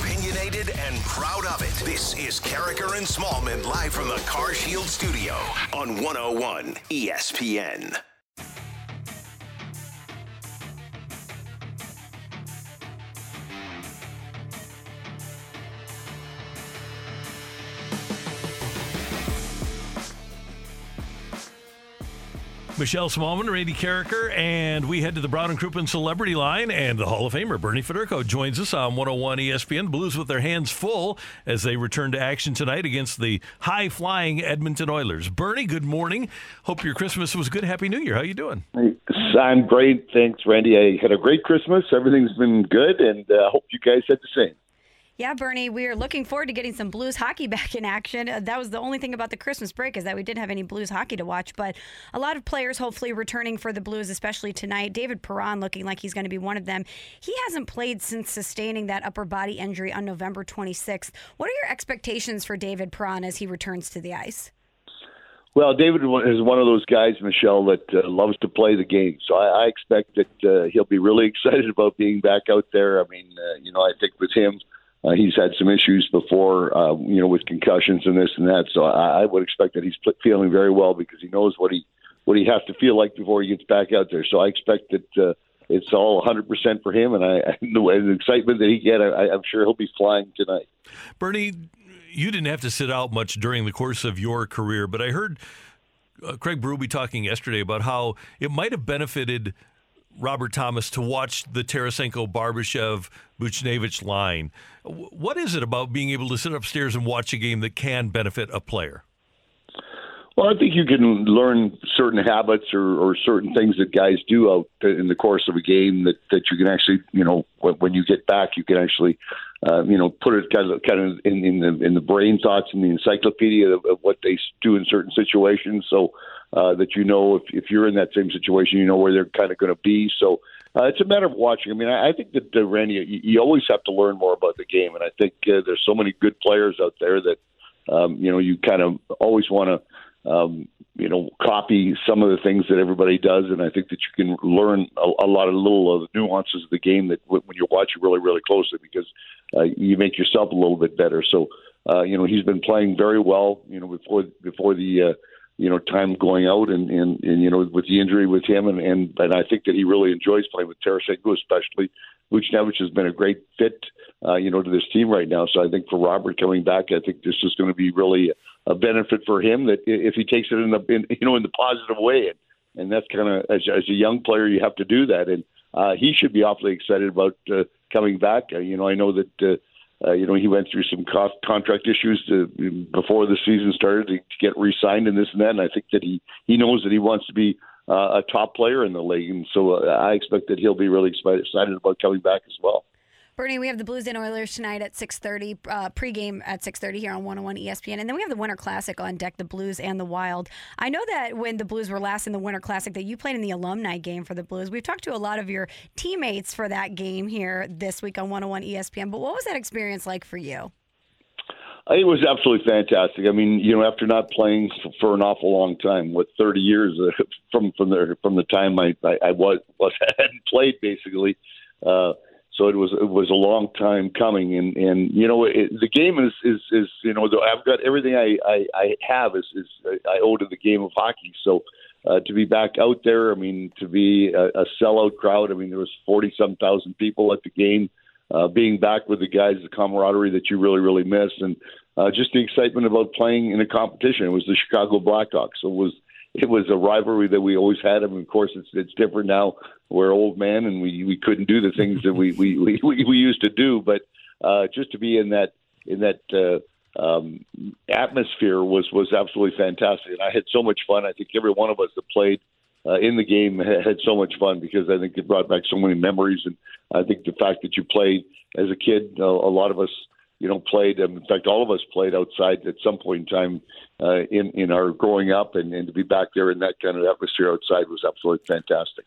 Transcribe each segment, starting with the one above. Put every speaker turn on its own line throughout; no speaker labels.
Opinionated and proud of it. This is Karraker and Smallman live from the Car Shield Studio on 101 ESPN.
Michelle Smallman, Randy Karraker, and we head to the Brown and Crouppen Celebrity Line, and the Hall of Famer Bernie Federko joins us on 101 ESPN. Blues with their hands full as they return to action tonight against the high-flying Edmonton Oilers. Bernie, good morning. Hope your Christmas was good. Happy New Year. How you doing?
I'm great. Thanks, Randy. I had a great Christmas. Everything's been good, and I uh, hope you guys had the same.
Yeah, Bernie, we are looking forward to getting some Blues hockey back in action. Uh, that was the only thing about the Christmas break is that we didn't have any Blues hockey to watch, but a lot of players hopefully returning for the Blues, especially tonight. David Perron looking like he's going to be one of them. He hasn't played since sustaining that upper body injury on November 26th. What are your expectations for David Perron as he returns to the ice?
Well, David is one of those guys, Michelle, that uh, loves to play the game. So I, I expect that uh, he'll be really excited about being back out there. I mean, uh, you know, I think with him, uh, he's had some issues before, uh, you know, with concussions and this and that. So I, I would expect that he's feeling very well because he knows what he what he has to feel like before he gets back out there. So I expect that uh, it's all 100% for him, and I and the, the excitement that he get, I, I'm sure he'll be flying tonight.
Bernie, you didn't have to sit out much during the course of your career, but I heard uh, Craig Berube talking yesterday about how it might have benefited Robert Thomas to watch the Tarasenko Barbashev Buchnevich line. What is it about being able to sit upstairs and watch a game that can benefit a player?
Well, I think you can learn certain habits or, or certain things that guys do out in the course of a game that, that you can actually, you know, when you get back, you can actually, uh, you know, put it kind of kind of in, in the in the brain thoughts in the encyclopedia of, of what they do in certain situations. So uh, that you know if, if you're in that same situation, you know where they're kind of going to be. So uh, it's a matter of watching. I mean, I, I think that uh, Randy, you, you always have to learn more about the game, and I think uh, there's so many good players out there that um, you know you kind of always want to um, you know, copy some of the things that everybody does, and I think that you can learn a, a lot of little the nuances of the game that when you watch it really, really closely, because uh, you make yourself a little bit better. So, uh, you know, he's been playing very well. You know, before before the uh, you know time going out, and, and and you know with the injury with him, and and and I think that he really enjoys playing with Tarasenko, especially. Buchnevich has been a great fit, uh, you know, to this team right now. So I think for Robert coming back, I think this is going to be really a benefit for him that if he takes it in the in, you know in the positive way, and, and that's kind of as, as a young player you have to do that, and uh, he should be awfully excited about uh, coming back. Uh, you know, I know that. Uh, uh, you know, he went through some cost, contract issues to, before the season started to, to get re-signed and this and that. And I think that he he knows that he wants to be uh, a top player in the league, and so uh, I expect that he'll be really excited about coming back as well.
Bernie, we have the Blues and Oilers tonight at 6:30, uh, pregame at 6:30 here on 101 ESPN, and then we have the Winter Classic on deck. The Blues and the Wild. I know that when the Blues were last in the Winter Classic, that you played in the alumni game for the Blues. We've talked to a lot of your teammates for that game here this week on 101 ESPN. But what was that experience like for you?
It was absolutely fantastic. I mean, you know, after not playing for an awful long time, what thirty years uh, from from the from the time I I, I was was hadn't played basically. Uh, so it was it was a long time coming, and and you know it, the game is is is you know I've got everything I I, I have is is I owe to the game of hockey. So uh, to be back out there, I mean to be a, a sellout crowd. I mean there was forty some thousand people at the game. Uh, being back with the guys, the camaraderie that you really really miss, and uh, just the excitement about playing in a competition. It was the Chicago Blackhawks, so it was it was a rivalry that we always had. I mean, of course, it's it's different now. We're old men, and we we couldn't do the things that we we we, we used to do. But uh, just to be in that in that uh, um, atmosphere was was absolutely fantastic, and I had so much fun. I think every one of us that played uh, in the game had, so much fun because I think it brought back so many memories, and I think the fact that you played as a kid, uh, a lot of us you know, played. Um, in fact, all of us played outside at some point in time uh, in in our growing up, and, and to be back there in that kind of atmosphere outside was absolutely fantastic.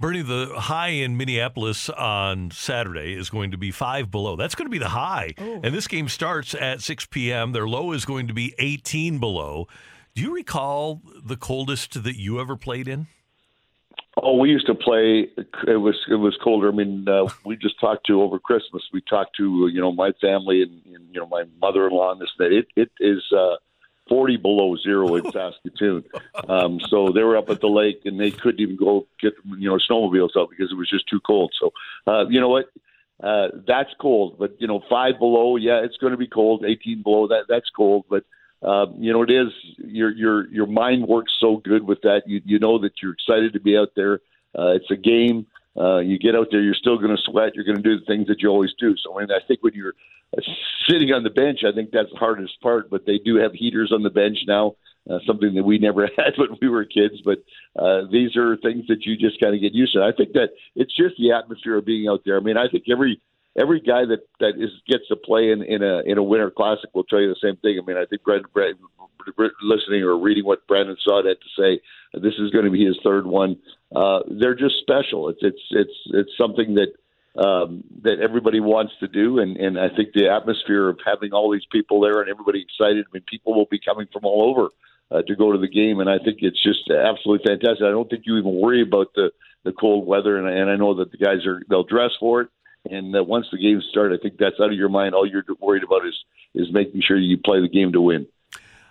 Bernie, the high in Minneapolis on Saturday is going to be five below. That's going to be the high. Ooh. And this game starts at 6 p.m. Their low is going to be 18 below. Do you recall the coldest that you ever played in?
Oh, we used to play. It was it was colder. I mean, uh, we just talked to over Christmas. We talked to you know my family and, and you know my mother-in-law and this that it it is uh, forty below zero in Saskatoon. Um, so they were up at the lake and they couldn't even go get you know snowmobiles out because it was just too cold. So uh, you know what? Uh, that's cold, but you know five below, yeah, it's going to be cold. Eighteen below, that that's cold, but uh, you know, it is your your your mind works so good with that. You you know that you're excited to be out there. Uh, it's a game. Uh, you get out there, you're still going to sweat. You're going to do the things that you always do. So, I, I think when you're sitting on the bench, I think that's the hardest part. But they do have heaters on the bench now, uh, something that we never had when we were kids. But uh, these are things that you just kind of get used to. I think that it's just the atmosphere of being out there. I mean, I think every every guy that that is gets to play in in a in a winter classic will tell you the same thing. I mean, I think Brad, Brad listening or reading what Brandon Saad had to say, this is going to be his third one. Uh, they're just special. It's it's it's it's something that um, that everybody wants to do, and and I think the atmosphere of having all these people there and everybody excited. I mean, people will be coming from all over. Uh, to go to the game, and I think it's just absolutely fantastic. I don't think you even worry about the the cold weather, and, and I know that the guys are they'll dress for it. And uh, once the game start, I think that's out of your mind. All you're worried about is is making sure you play the game to win.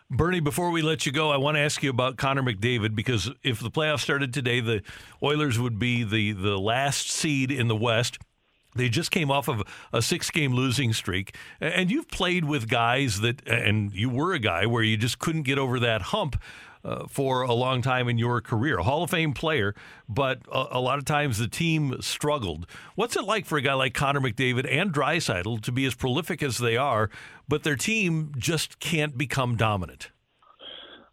Bernie, before we let you go, I want to ask you about Connor McDavid because if the playoffs started today, the Oilers would be the, the last seed in the West. They just came off of a six game losing streak. And you've played with guys that, and you were a guy where you just couldn't get over that hump uh, for a long time in your career. Hall of Fame player, but a, a, lot of times the team struggled. What's it like for a guy like Connor McDavid and Draisaitl to be as prolific as they are, but their team just can't become dominant?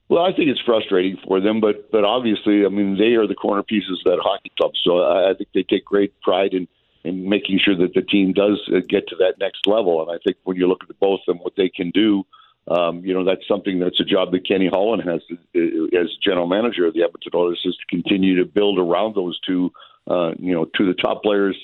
Well, I think it's frustrating for them, but but obviously, I mean, they are the corner pieces of that hockey club. So I, I think they take great pride in in making sure that the team does get to that next level. And I think when you look at both of them, what they can do um, you know, that's something that's a job that Kenny Holland has to, as general manager of the Edmonton Oilers is to continue to build around those two, uh, you know, of the top players,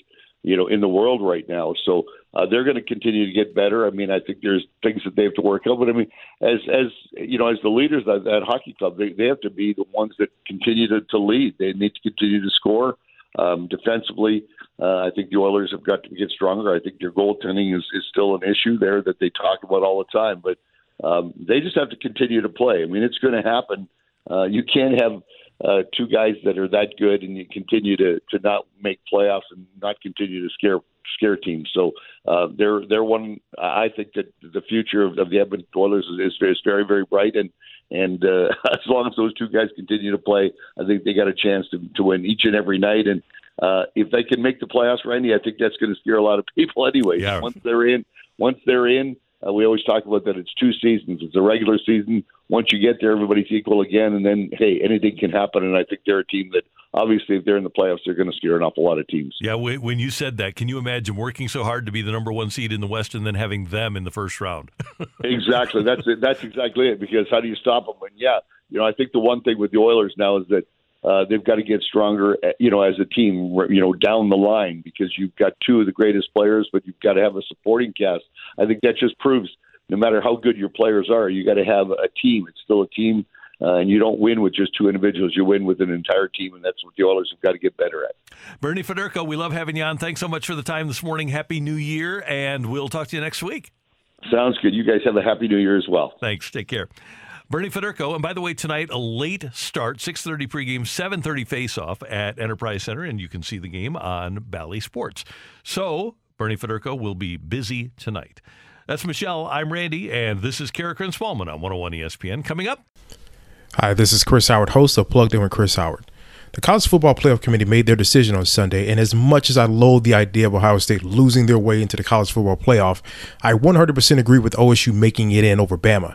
you know, in the world right now. So uh, they're going to continue to get better. I mean, I think there's things that they have to work out, but I mean, as as you know, as the leaders of that hockey club, they they have to be the ones that continue to, to lead. They need to continue to score um, defensively. Uh, I think the Oilers have got to get stronger. I think their goaltending is, is still an issue there that they talk about all the time, but um, they just have to continue to play. I mean, it's going to happen. Uh, you can't have uh, two guys that are that good and you continue to to not make playoffs and not continue to scare scare teams. So uh, they're they're one. I think that the future of, of the Edmonton Oilers is, is very very bright and. And uh, as long as those two guys continue to play, I think they got a chance to, to win each and every night. And uh, if they can make the playoffs, Randy, I think that's going to scare a lot of people anyway.
Yeah.
Once they're in, once they're in, uh, we always talk about that it's two seasons. It's a regular season. Once you get there, everybody's equal again, and then hey, anything can happen. And I think they're a team that obviously, if they're in the playoffs, they're going to scare an awful lot of teams.
Yeah, when you said that, can you imagine working so hard to be the number one seed in the West and then having them in the first round?
exactly. That's it. That's exactly it. Because how do you stop them? And yeah, you know, I think the one thing with the Oilers now is that uh, they've got to get stronger, uh, you know, as a team, you know, down the line because you've got two of the greatest players, but you've got to have a supporting cast. I think that just proves no matter how good your players are, you got to have a team. It's still a team, uh, and you don't win with just two individuals. You win with an entire team, and that's what the Oilers have got to get better at.
Bernie Federko, we love having you on. Thanks so much for the time this morning. Happy New Year, and we'll talk to you next week.
Sounds good. You guys have a happy New Year as well.
Thanks. Take care. Bernie Federko, and by the way, tonight a late start, 6:30 pregame, 7:30 face-off at Enterprise Center, and you can see the game on Bally Sports. So Bernie Federko will be busy tonight. That's Michelle. I'm Randy, and this is Karraker and Smallman on 101 ESPN. Coming up.
Hi, this is Chris Howard, host of Plugged In with Chris Howard. The College Football Playoff Committee made their decision on Sunday, and as much as I loathe the idea of Ohio State losing their way into the college football playoff, I 100% agree with OSU making it in over Bama.